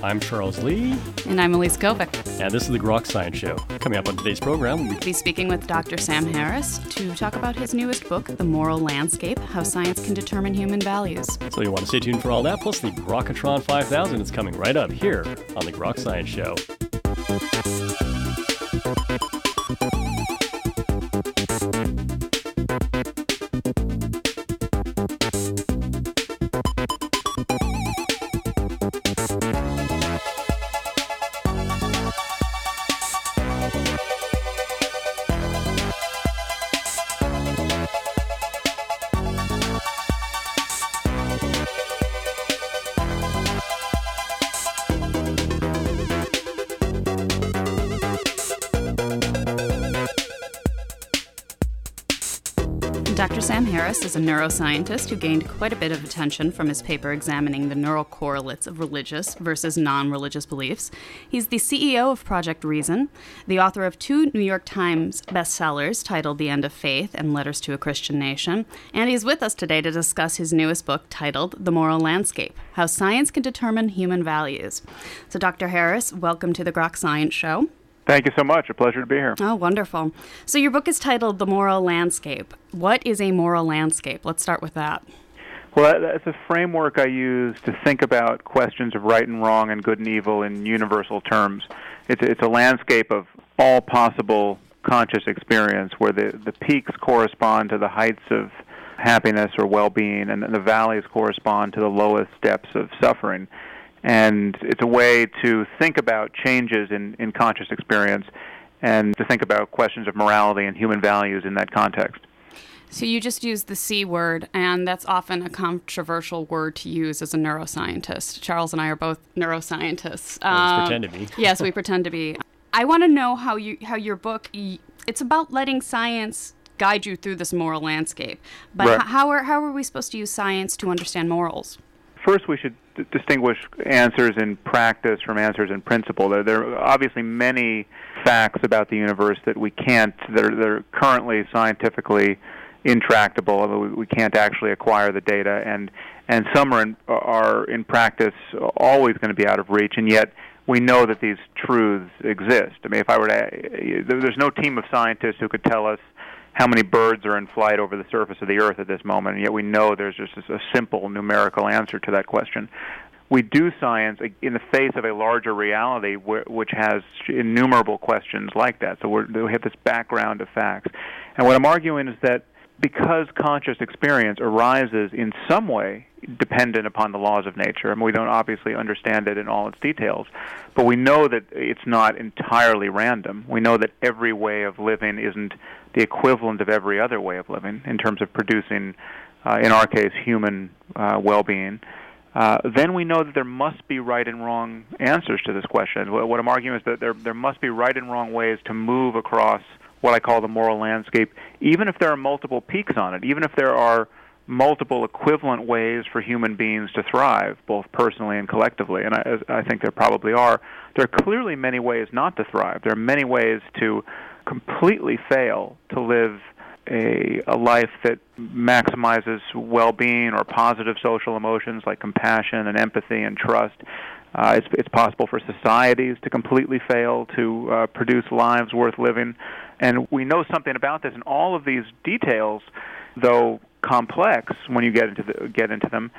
I'm Charles Lee. And I'm Elise Kovic. And this is the Grok Science Show. Coming up on today's program, we'll be speaking with Dr. Sam Harris to talk about his newest book, The Moral Landscape How Science Can Determine Human Values. So you want to stay tuned for all that, plus the Grokatron 5000 is coming right up here on the Grok Science Show. Harris is a neuroscientist who gained quite a bit of attention from his paper examining the neural correlates of religious versus non religious beliefs. He's the CEO of Project Reason, the author of two New York Times bestsellers titled The End of Faith and Letters to a Christian Nation, and he's with us today to discuss his newest book titled The Moral Landscape How Science Can Determine Human Values. So, Dr. Harris, welcome to the Grok Science Show. Thank you so much. A pleasure to be here. Oh, wonderful. So, your book is titled The Moral Landscape. What is a moral landscape? Let's start with that. Well, that's a framework I use to think about questions of right and wrong and good and evil in universal terms. It's, it's a landscape of all possible conscious experience where the, the peaks correspond to the heights of happiness or well being, and the valleys correspond to the lowest depths of suffering and it's a way to think about changes in, in conscious experience and to think about questions of morality and human values in that context. So you just used the C word, and that's often a controversial word to use as a neuroscientist. Charles and I are both neuroscientists. Um, pretend to be. yes, we pretend to be. I want to know how you how your book. It's about letting science guide you through this moral landscape. But right. how are how are we supposed to use science to understand morals? First, we should d- distinguish answers in practice from answers in principle. There, there are obviously many facts about the universe that we can't, that are, that are currently scientifically intractable. We, we can't actually acquire the data, and and some are in, are in practice always going to be out of reach, and yet we know that these truths exist. I mean, if I were to, eh, eh, there's no team of scientists who could tell us how many birds are in flight over the surface of the earth at this moment, and yet we know there's just a simple numerical answer to that question. We do science in the face of a larger reality which has innumerable questions like that. So we have this background of facts. And what I'm arguing is that because conscious experience arises in some way dependent upon the laws of nature, and we don't obviously understand it in all its details, but we know that it's not entirely random. We know that every way of living isn't the equivalent of every other way of living in terms of producing, uh, in our case, human uh, well-being. Uh, then we know that there must be right and wrong answers to this question. What I'm arguing is that there there must be right and wrong ways to move across what I call the moral landscape, even if there are multiple peaks on it, even if there are multiple equivalent ways for human beings to thrive, both personally and collectively, and I, I think there probably are. There are clearly many ways not to thrive. There are many ways to completely fail to live a, a life that maximizes well being or positive social emotions like compassion and empathy and trust. Uh, it's, it's possible for societies to completely fail to uh, produce lives worth living. And we know something about this, and all of these details, though complex when you get into, the, get into them,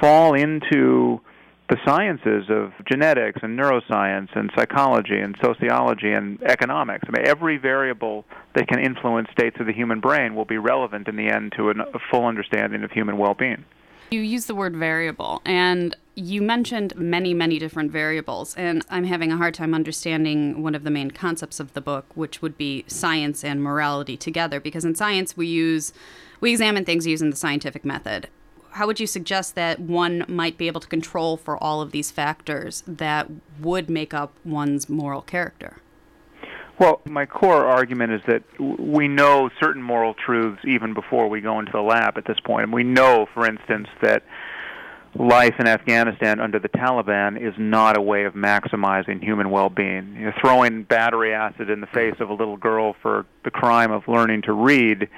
fall into the sciences of genetics and neuroscience and psychology and sociology and economics. I mean, every variable that can influence states of the human brain will be relevant in the end to a full understanding of human well-being. You use the word variable, and you mentioned many, many different variables, and I'm having a hard time understanding one of the main concepts of the book, which would be science and morality together, because in science we use we examine things using the scientific method how would you suggest that one might be able to control for all of these factors that would make up one's moral character? Well, my core argument is that we know certain moral truths even before we go into the lab at this point. And we know, for instance, that life in Afghanistan under the Taliban is not a way of maximizing human well-being. You know, throwing battery acid in the face of a little girl for the crime of learning to read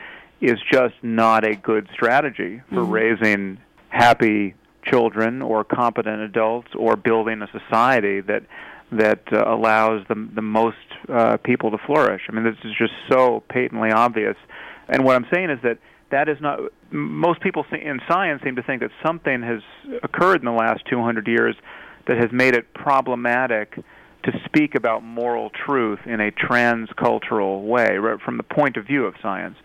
is just not a good strategy for mm-hmm. raising happy, children or competent adults or building a society that that uh, allows the the most uh, people to flourish. I mean, this is just so patently obvious. And what I'm saying is that that is not. Most people in science seem to think that something has occurred in the last 200 years that has made it problematic to speak about moral truth in a transcultural way, right, from the point of view of science.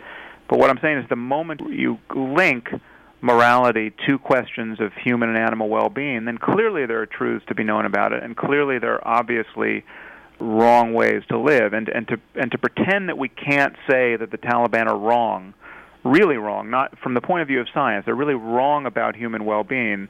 But what I'm saying is the moment you link morality to questions of human and animal well-being, then clearly there are truths to be known about it, and clearly there are obviously wrong ways to live. And and to and to pretend that we can't say that the Taliban are wrong, really wrong, not from the point of view of science, they're really wrong about human well-being,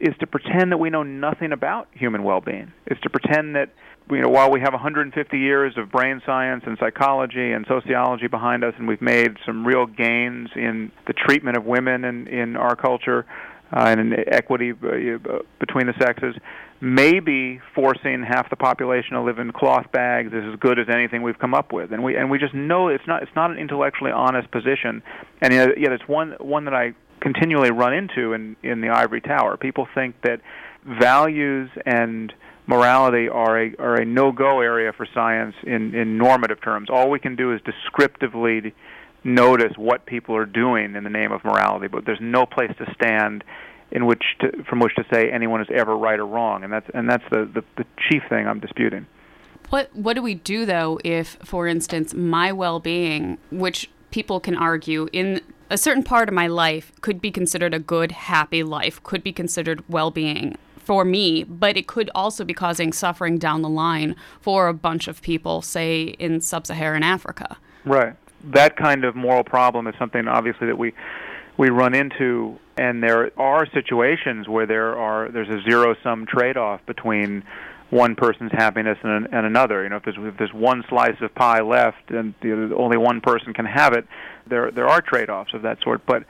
is to pretend that we know nothing about human well-being. Is to pretend that you know, while we have 150 years of brain science and psychology and sociology behind us, and we've made some real gains in the treatment of women in, in our culture uh, and in equity uh, between the sexes, maybe forcing half the population to live in cloth bags is as good as anything we've come up with. And we and we just know it's not it's not an intellectually honest position, and yet it's one one that I continually run into in in the ivory tower. People think that values and morality are a are a no-go area for science in in normative terms. All we can do is descriptively notice what people are doing in the name of morality, but there's no place to stand in which to, from which to say anyone is ever right or wrong, and that's and that's the, the, the chief thing I'm disputing. What what do we do though if, for instance, my well-being, which people can argue in a certain part of my life could be considered a good, happy life, could be considered well-being for me, but it could also be causing suffering down the line for a bunch of people, say in sub-Saharan Africa. Right. That kind of moral problem is something obviously that we we run into and there are situations where there are there's a zero sum trade off between one person's happiness and, and another. You know, if there's, if there's one slice of pie left and the, only one person can have it, there there are trade offs of that sort. But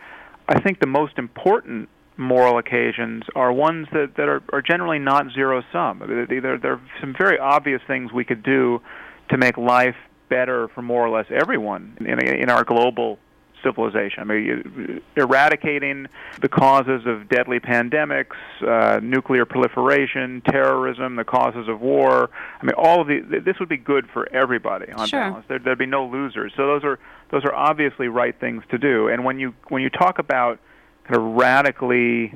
I think the most important moral occasions are ones that, that are, are generally not zero sum. There, there are some very obvious things we could do to make life better for more or less everyone in, in our global civilization. I mean, eradicating the causes of deadly pandemics, uh, nuclear proliferation, terrorism, the causes of war. I mean, all of the this would be good for everybody on sure. balance. There, there'd be no losers. So those are those are obviously right things to do. And when you when you talk about kind of radically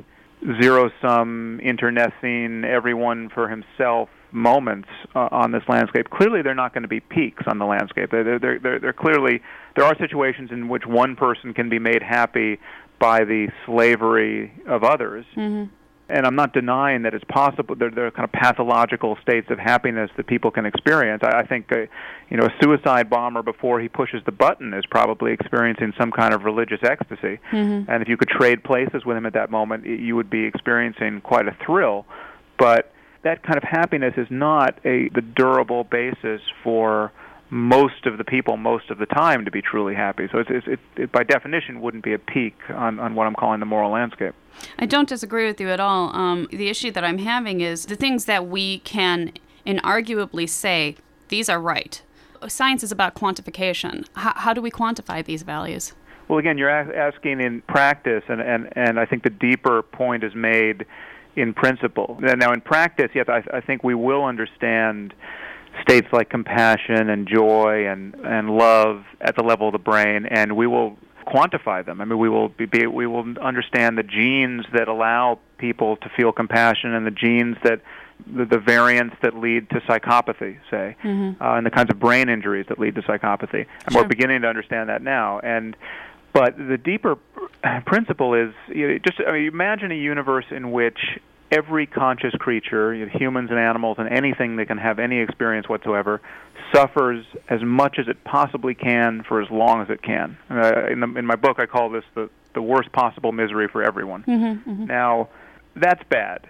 zero sum internecine everyone for himself moments uh, on this landscape. Clearly they're not going to be peaks on the landscape. They're, they're, they're, they're clearly there are situations in which one person can be made happy by the slavery of others. Mm-hmm and I'm not denying that it's possible. There, there are kind of pathological states of happiness that people can experience. I, I think, uh, you know, a suicide bomber before he pushes the button is probably experiencing some kind of religious ecstasy. Mm-hmm. And if you could trade places with him at that moment, you would be experiencing quite a thrill. But that kind of happiness is not a the durable basis for most of the people most of the time to be truly happy. So it's, it's, it, it, by definition wouldn't be a peak on, on what I'm calling the moral landscape. I don't disagree with you at all. Um, the issue that I'm having is the things that we can inarguably say these are right. Science is about quantification. H- how do we quantify these values? Well, again, you're asking in practice, and, and, and I think the deeper point is made in principle. Now, in practice, yes, I, I think we will understand states like compassion and joy and and love at the level of the brain, and we will quantify them. I mean, we will be, we will understand the genes that allow people to feel compassion and the genes that the, the variants that lead to psychopathy, say, mm-hmm. uh, and the kinds of brain injuries that lead to psychopathy. And sure. we're beginning to understand that now. And but the deeper principle is you know, just I mean, imagine a universe in which every conscious creature, humans and animals and anything that can have any experience whatsoever, suffers as much as it possibly can for as long as it can. Uh, in, the, in my book, I call this the, the worst possible misery for everyone. Mm-hmm, mm-hmm. Now, that's bad,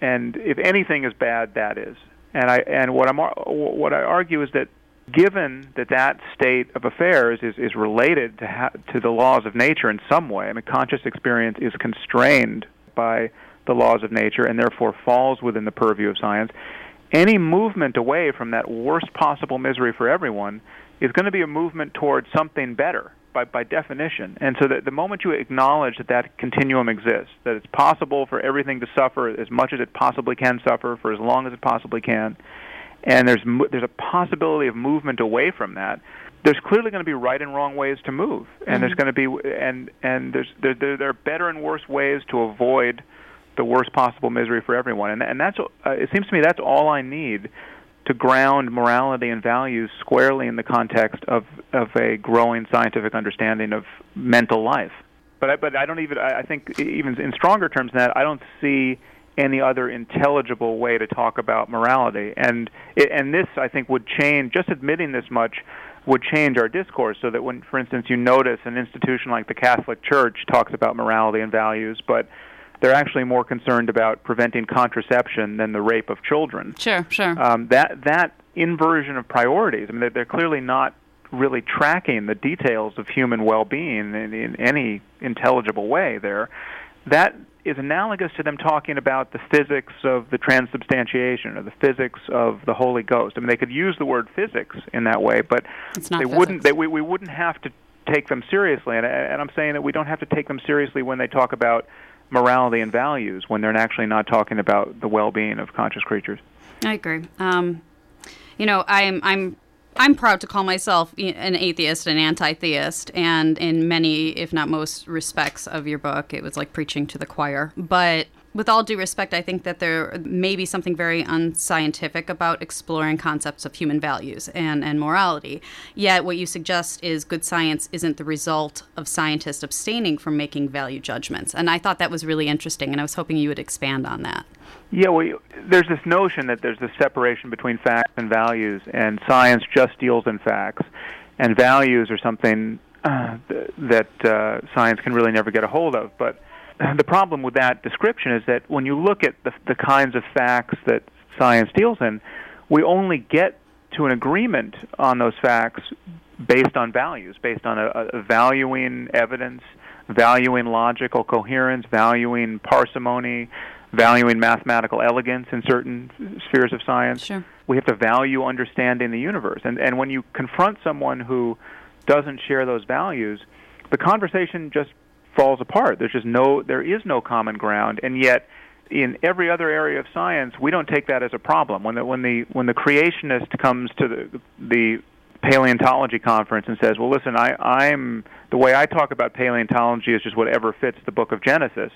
and if anything is bad, that is. And I and what I'm what I argue is that given that that state of affairs is, is related to ha- to the laws of nature in some way, I mean, conscious experience is constrained by the laws of nature and therefore falls within the purview of science. Any movement away from that worst possible misery for everyone is going to be a movement towards something better. by, by definition. And so that the moment you acknowledge that that continuum exists, that it's possible for everything to suffer as much as it possibly can suffer for as long as it possibly can, and there's there's a possibility of movement away from that. There's clearly going to be right and wrong ways to move, and mm-hmm. there's going to be and and there's there, there, there are better and worse ways to avoid the worst possible misery for everyone. And and that's uh, it seems to me that's all I need to ground morality and values squarely in the context of of a growing scientific understanding of mental life. But I, but I don't even I think even in stronger terms than that I don't see any other intelligible way to talk about morality. And it, and this I think would change just admitting this much would change our discourse so that when for instance you notice an institution like the Catholic Church talks about morality and values but they're actually more concerned about preventing contraception than the rape of children. Sure, sure. Um, that that inversion of priorities. I mean, they're, they're clearly not really tracking the details of human well-being in, in any intelligible way. There, that is analogous to them talking about the physics of the transubstantiation or the physics of the Holy Ghost. I mean, they could use the word physics in that way, but they physics. wouldn't. They, we, we wouldn't have to take them seriously. And, and I'm saying that we don't have to take them seriously when they talk about morality and values when they're actually not talking about the well-being of conscious creatures. I agree. Um, you know, I'm I'm I'm proud to call myself an atheist, and anti-theist, and in many, if not most, respects of your book, it was like preaching to the choir. But with all due respect, I think that there may be something very unscientific about exploring concepts of human values and, and morality. Yet, what you suggest is good science isn't the result of scientists abstaining from making value judgments. And I thought that was really interesting, and I was hoping you would expand on that. Yeah, well, there's this notion that there's this separation between facts and values, and science just deals in facts, and values are something uh, that uh, science can really never get a hold of. But the problem with that description is that when you look at the, the kinds of facts that science deals in, we only get to an agreement on those facts based on values, based on a, a valuing evidence, valuing logical coherence, valuing parsimony, valuing mathematical elegance in certain spheres of science. Sure. We have to value understanding the universe. And and when you confront someone who doesn't share those values, the conversation just falls apart. There's just no there is no common ground, and yet in every other area of science, we don't take that as a problem. When the when the when the creationist comes to the the paleontology conference and says, "Well, listen, I I'm the way I talk about paleontology is just whatever fits the book of Genesis."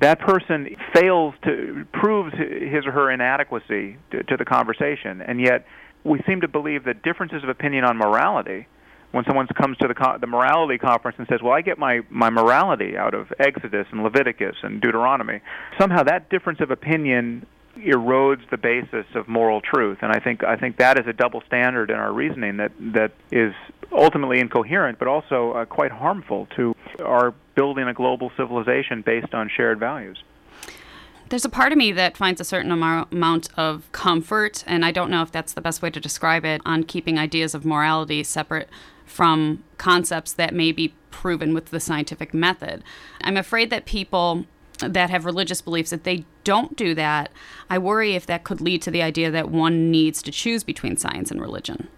That person fails to proves his or her inadequacy to, to the conversation, and yet we seem to believe that differences of opinion on morality when someone comes to the co- the morality conference and says, "Well, I get my my morality out of Exodus and Leviticus and Deuteronomy," somehow that difference of opinion erodes the basis of moral truth, and I think I think that is a double standard in our reasoning that that is ultimately incoherent, but also uh, quite harmful to our building a global civilization based on shared values. There's a part of me that finds a certain amount of comfort, and I don't know if that's the best way to describe it, on keeping ideas of morality separate from concepts that may be proven with the scientific method. I'm afraid that people that have religious beliefs if they don't do that i worry if that could lead to the idea that one needs to choose between science and religion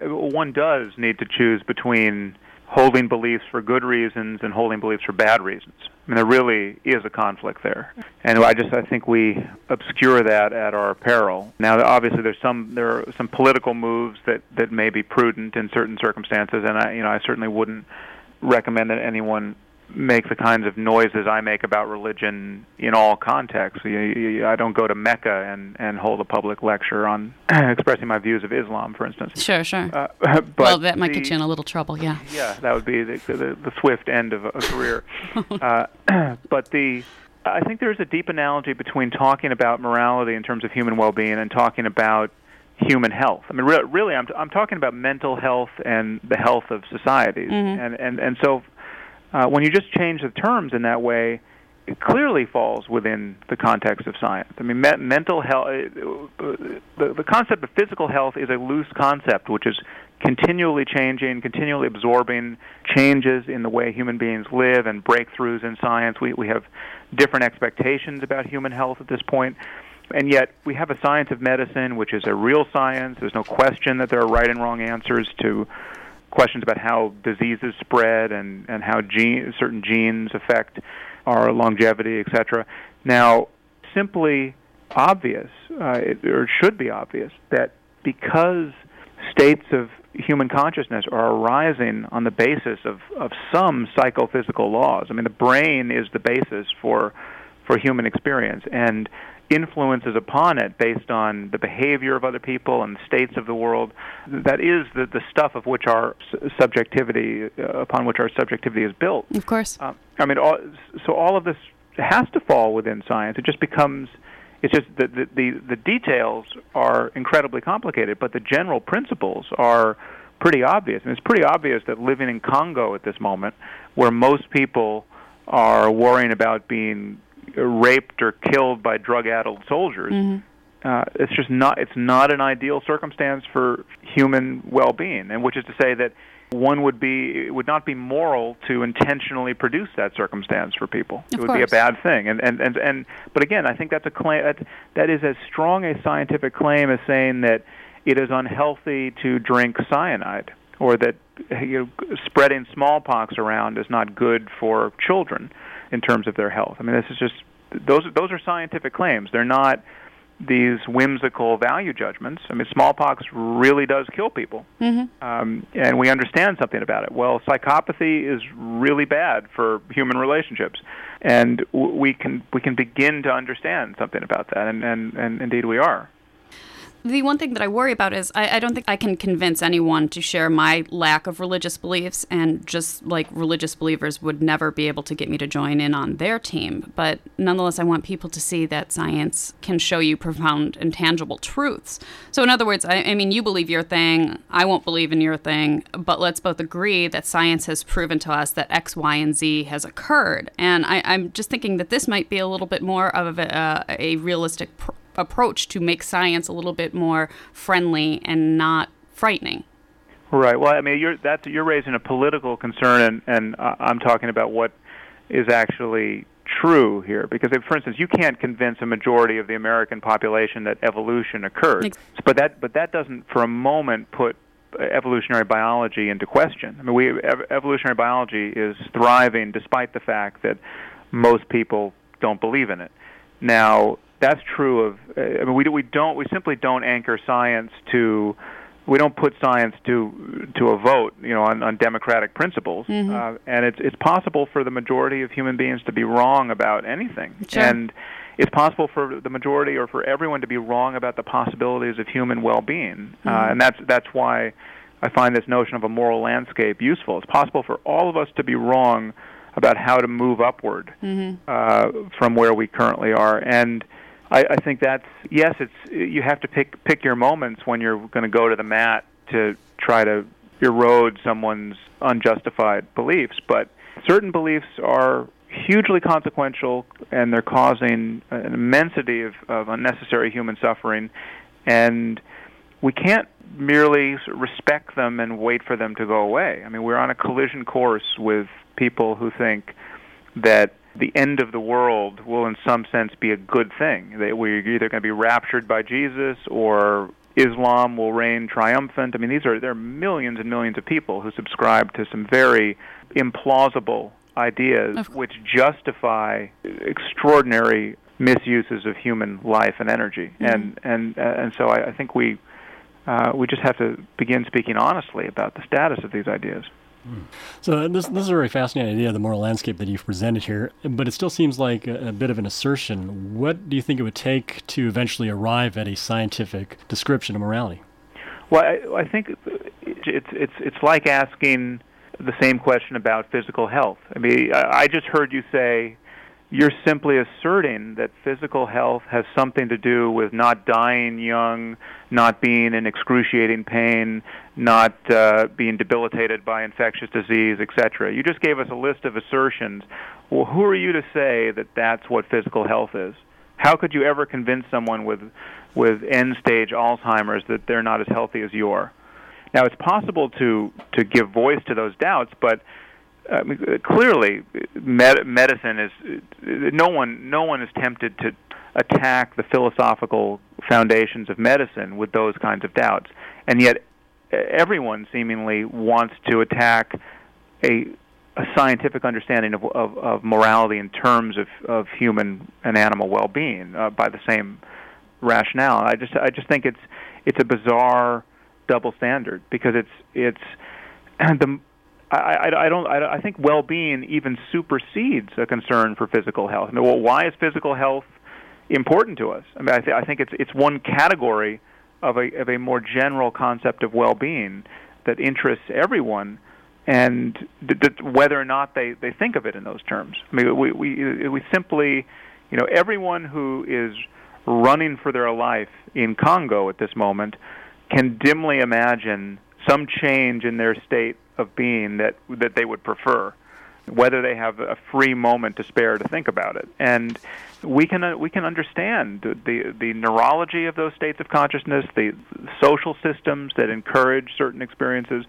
one does need to choose between holding beliefs for good reasons and holding beliefs for bad reasons. I mean, there really is a conflict there, and I just I think we obscure that at our peril. Now, obviously, there's some there are some political moves that that may be prudent in certain circumstances, and I you know I certainly wouldn't recommend that anyone make the kinds of noises I make about religion in all contexts. I don't go to Mecca and, and hold a public lecture on expressing my views of Islam, for instance. Sure, sure. Uh, well, that might the, get you in a little trouble, yeah. Yeah, that would be the, the, the swift end of a, a career. uh, but the I think there's a deep analogy between talking about morality in terms of human well-being and talking about human health. I mean, re- really, I'm, t- I'm talking about mental health and the health of societies. Mm-hmm. And, and, and so uh, when you just change the terms in that way, it clearly falls within the context of science. I mean, me- mental health, uh, the, the concept of physical health is a loose concept, which is continually changing, continually absorbing changes in the way human beings live and breakthroughs in science. We, we have different expectations about human health at this point. And yet, we have a science of medicine, which is a real science. There's no question that there are right and wrong answers to questions about how diseases spread and and how gene, certain genes affect our longevity, etc. Now, simply obvious, uh, it, or it should be obvious, that because states of human consciousness are arising on the basis of, of some psychophysical laws. I mean, the brain is the basis for for human experience, and influences upon it based on the behavior of other people and the states of the world. That is the, the stuff of which our subjectivity, uh, upon which our subjectivity is built. Of course. Uh, I mean, all, so all of this has to fall within science. It just becomes. It's just the, the the the details are incredibly complicated, but the general principles are pretty obvious. And it's pretty obvious that living in Congo at this moment, where most people are worrying about being raped or killed by drug-addled soldiers. Mm-hmm. Uh, it's just not it's not an ideal circumstance for human well-being, and which is to say that one would be it would not be moral to intentionally produce that circumstance for people. Of it would course. be a bad thing, and and and and but again, I think that's a claim that that is as strong a scientific claim as saying that it is unhealthy to drink cyanide or that you know, spreading smallpox around is not good for children in terms of their health. I mean, this is just those those are scientific claims. They're not these whimsical value judgments. I mean, smallpox really does kill people, Mm-hmm. um, and we understand something about it. Well, psychopathy is really bad for human relationships, and w- we can we can begin to understand something about that, and and, and indeed we are. The one thing that I worry about is I, I don't think I can convince anyone to share my lack of religious beliefs, and just like religious believers would never be able to get me to join in on their team. But nonetheless, I want people to see that science can show you profound and tangible truths. So, in other words, I, I mean, you believe your thing, I won't believe in your thing, but let's both agree that science has proven to us that X, Y, and Z has occurred. And I, I'm just thinking that this might be a little bit more of a, uh, a realistic pr- approach to make science a little bit more friendly and not frightening. Right. Well, I mean, you're that you're raising a political concern, and and uh, I'm talking about what is actually true here. Because, if, for instance, you can't convince a majority of the American population that evolution occurred, but that but that doesn't for a moment put uh, evolutionary biology into question. I mean, we ev- evolutionary biology is thriving despite the fact that most people don't believe in it. Now, that's true of. Uh, I mean, we we don't we simply don't anchor science to. We don't put science to to a vote, you know, on, on democratic principles, uh, and it's it's possible for the majority of human beings to be wrong about anything, Sure. and it's possible for the majority or for everyone to be wrong about the possibilities of human well-being, uh, and that's that's why I find this notion of a moral landscape useful. It's possible for all of us to be wrong about how to move upward uh, from where we currently are, and I, I think that's yes. It's you have to pick pick your moments when you're going to go to the mat to try to erode someone's unjustified beliefs, but certain beliefs are hugely consequential and they're causing an immensity of, of unnecessary human suffering and we can't merely respect them and wait for them to go away. I mean, we're on a collision course with people who think that the end of the world will, in some sense, be a good thing. That we're either going to be raptured by Jesus or Islam will reign triumphant. I mean, these are there are millions and millions of people who subscribe to some very implausible ideas which justify extraordinary misuses of human life and energy. And and uh, and so I, I think we uh, we just have to begin speaking honestly about the status of these ideas. So uh, this this is a very fascinating idea, the moral landscape that you've presented here, but it still seems like a, a bit of an assertion. What do you think it would take to eventually arrive at a scientific description of morality? Well, I, I think it's it's it's like asking the same question about physical health. I mean, I just heard you say you're simply asserting that physical health has something to do with not dying young, not being in excruciating pain, not uh, being debilitated by infectious disease, etc. You just gave us a list of assertions. Well, who are you to say that that's what physical health is? How could you ever convince someone with with end-stage Alzheimer's that they're not as healthy as you are? Now, it's possible to to give voice to those doubts, but I mean, clearly, med- medicine is no one no one is tempted to attack the philosophical foundations of medicine with those kinds of doubts, and yet everyone seemingly wants to attack a a scientific understanding of, of, of morality in terms of, of human and animal well-being uh, by the same rationale. I just I just think it's it's a bizarre double standard because it's it's the I, I, I don't I, I think well-being even supersedes a concern for physical health. Well, why is physical health important to us? I mean, I, th- I think it's it's one category of a of a more general concept of well-being that interests everyone, and th- th- whether or not they they think of it in those terms. I mean, we we we simply, you know, everyone who is running for their life in Congo at this moment can dimly imagine some change in their state of being that that they would prefer whether they have a free moment to spare to think about it and we can uh, we can understand the, the neurology of those states of consciousness the social systems that encourage certain experiences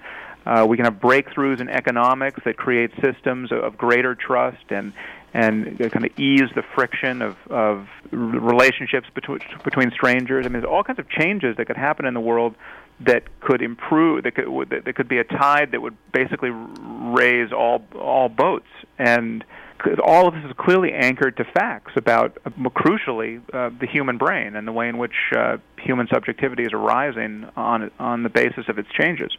uh, we can have breakthroughs in economics that create systems of greater trust and and kind of ease the friction of, of relationships between between strangers. I mean, there's all kinds of changes that could happen in the world that could improve that could that could be a tide that would basically raise all all boats and all of this is clearly anchored to facts about uh, crucially uh, the human brain and the way in which uh, human subjectivity is arising on on the basis of its changes.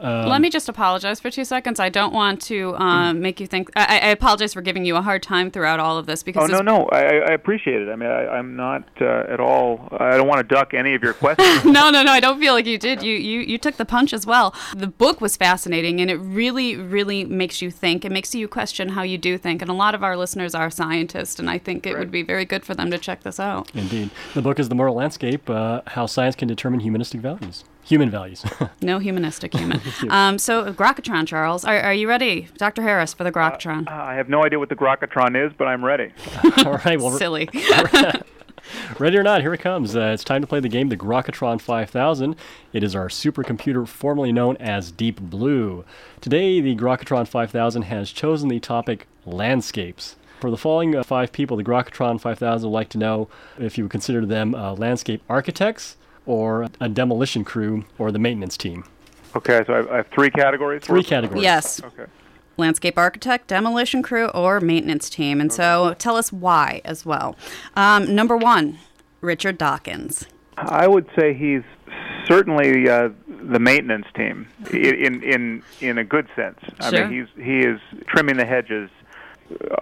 Um, Let me just apologize for two seconds. I don't want to um, make you think. I, I, apologize for giving you a hard time throughout all of this because. Oh no, no, I, I appreciate it. I mean, I, am not uh, at all. I don't want to duck any of your questions. no, no, no. I don't feel like you did. You, you, you took the punch as well. The book was fascinating, and it really, really makes you think. It makes you question how you do think, and a lot of our listeners are scientists, and I think it right. would be very good for them to check this out. Indeed, the book is the moral landscape: uh, how science can determine humanistic values. Human values. no humanistic human. um, so, Grokatron, Charles, are, are you ready, Dr. Harris, for the Grokatron? Uh, I have no idea what the Grokatron is, but I'm ready. All right. Well, silly. Ready or not, here it comes. Uh, it's time to play the game, the Grokatron 5000. It is our supercomputer formerly known as Deep Blue. Today, the Grokatron 5000 has chosen the topic landscapes. For the following uh, five people, the Grokatron 5000 would like to know if you would consider them uh, landscape architects, or a demolition crew or the maintenance team. Okay, so I have, I have three categories. Three categories. Yes. Okay. Landscape architect, demolition crew, or maintenance team. And okay. so tell us why as well. Um, number one, Richard Dawkins. I would say he's certainly uh, the maintenance team in in in a good sense. I sure. mean, he's he is trimming the hedges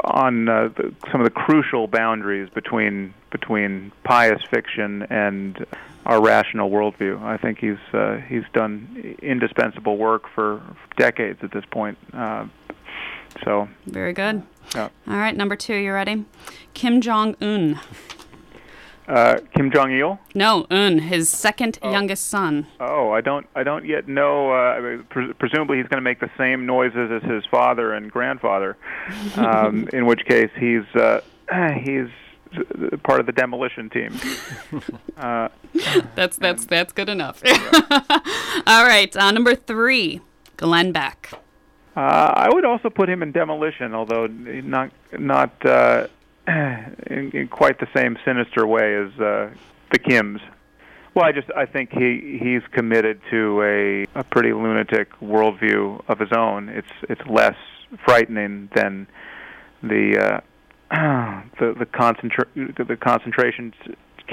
on uh, the, some of the crucial boundaries between between pious fiction and our rational worldview. I think he's uh, he's done indispensable work for decades at this point. Uh, so very good. Yeah. All right, number two, you ready? Kim Jong Un. Uh, Kim Jong Il? No, Un, his second oh. youngest son. Oh, I don't, I don't yet know. Uh, pre- presumably, he's going to make the same noises as his father and grandfather. Um, in which case, he's uh, he's part of the demolition team. Uh, that's that's and, that's good enough. All right, uh, number three, Glenn Beck. Uh, I would also put him in demolition, although not not uh, in, in, quite the same sinister way as uh, the Kims. Well, I just I think he he's committed to a a pretty lunatic worldview of his own. It's it's less frightening than the uh, the the, concentra- the concentration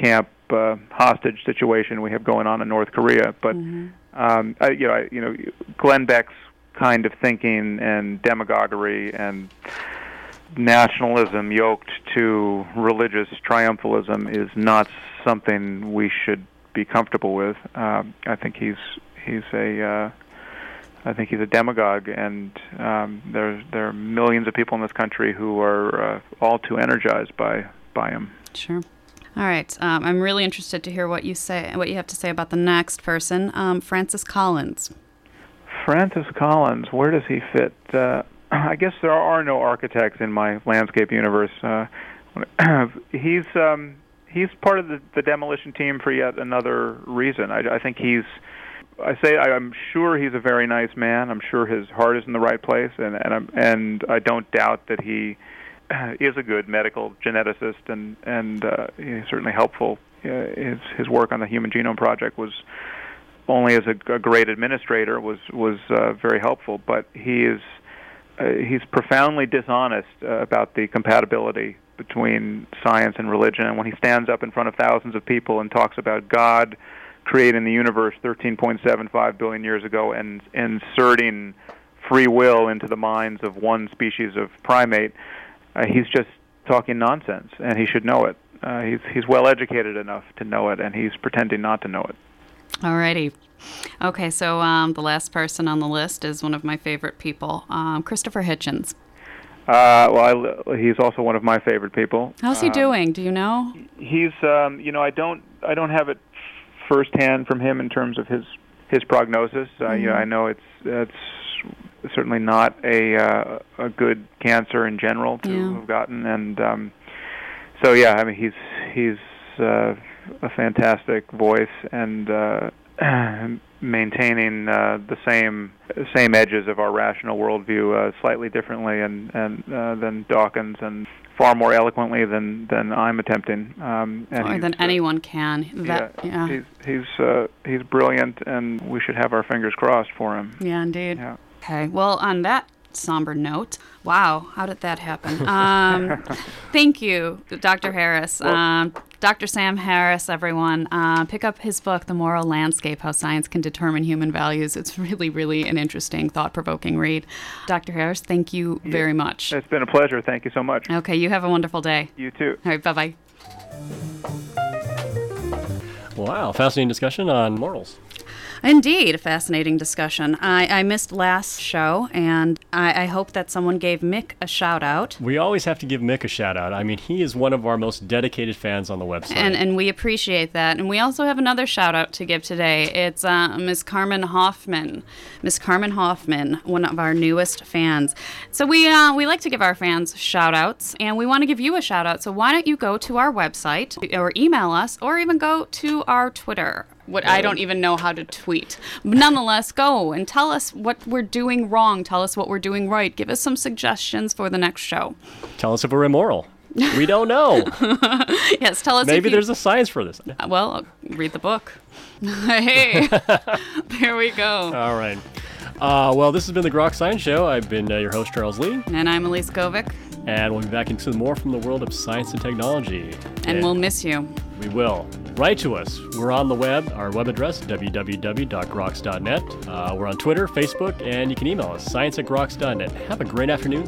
camp uh, hostage situation we have going on in North Korea. But mm-hmm. um, I, you know, I, you know, Glenn Beck's kind of thinking and demagoguery and nationalism yoked to religious triumphalism is not something we should be comfortable with. Um, I think he's he's a uh, I think he's a demagogue, and um, there there are millions of people in this country who are uh, all too energized by by him. Sure. All right. Um, I'm really interested to hear what you say, what you have to say about the next person, um, Francis Collins. Francis Collins, where does he fit? Uh, I guess there are no architects in my landscape universe. Uh, he's um, he's part of the, the demolition team for yet another reason. I, I think he's I say I'm sure he's a very nice man. I'm sure his heart is in the right place, and and I'm, and I don't doubt that he is a good medical geneticist, and and uh, he's certainly helpful. Uh, his his work on the Human Genome Project was only as a, a great administrator was was uh, very helpful, but he is uh, he's profoundly dishonest uh, about the compatibility between science and religion. And when he stands up in front of thousands of people and talks about God creating the universe 13.75 billion years ago and inserting free will into the minds of one species of primate, uh, he's just talking nonsense, and he should know it. Uh, he's he's well educated enough to know it, and he's pretending not to know it. Alrighty. Okay, so um, the last person on the list is one of my favorite people, um, Christopher Hitchens. Uh, well, I, he's also one of my favorite people. How's he um, doing? Do you know? He's, um, you know, I don't, I don't have it firsthand from him in terms of his his prognosis. Uh, mm-hmm. You know, I know it's it's certainly not a uh, a good cancer in general to yeah. have gotten, and um, so yeah, I mean, he's he's uh, a fantastic voice and. Uh, maintaining uh, the same same edges of our rational worldview uh, slightly differently and and uh, than Dawkins and far more eloquently than than I'm attempting. Um, and or than uh, anyone can. That, yeah, yeah. he's he's uh, he's brilliant, and we should have our fingers crossed for him. Yeah, indeed. Yeah. Okay. Well, on that somber note. Wow, how did that happen? Um, thank you, Dr. Harris. Um, Dr. Sam Harris, everyone. Uh, pick up his book, The Moral Landscape How Science Can Determine Human Values. It's really, really an interesting, thought provoking read. Dr. Harris, thank you very much. It's been a pleasure. Thank you so much. Okay, you have a wonderful day. You too. All right, bye bye. Wow, fascinating discussion on morals. Indeed, a fascinating discussion. I, I missed last show, and I, I, hope that someone gave Mick a shout out. We always have to give Mick a shout out. I mean, he is one of our most dedicated fans on the website. And, and we appreciate that. And we also have another shout out to give today. It's uh, Miss Carmen Hoffman. Miss Carmen Hoffman, one of our newest fans. So we, uh, we like to give our fans shout outs, and we want to give you a shout out. So why don't you go to our website or email us or even go to our Twitter? What I don't even know how to tweet. But Nonetheless, go and tell us what we're doing wrong. Tell us what we're doing right. Give us some suggestions for the next show. Tell us if we're immoral. We don't know. yes, tell us. Maybe there's a science for this. Uh, well, read the book. hey, there we go. All right. Uh, well, this has been the Grok Science Show. I've been uh, your host, Charles Lee. And I'm Elise Govic. And we'll be back into more from the world of science and technology. And, and we'll miss you. We will. Write to us. We're on the web. Our web address, www.groks.net. Uh, we're on Twitter, Facebook, and you can email us, science at groks.net. Have a great afternoon.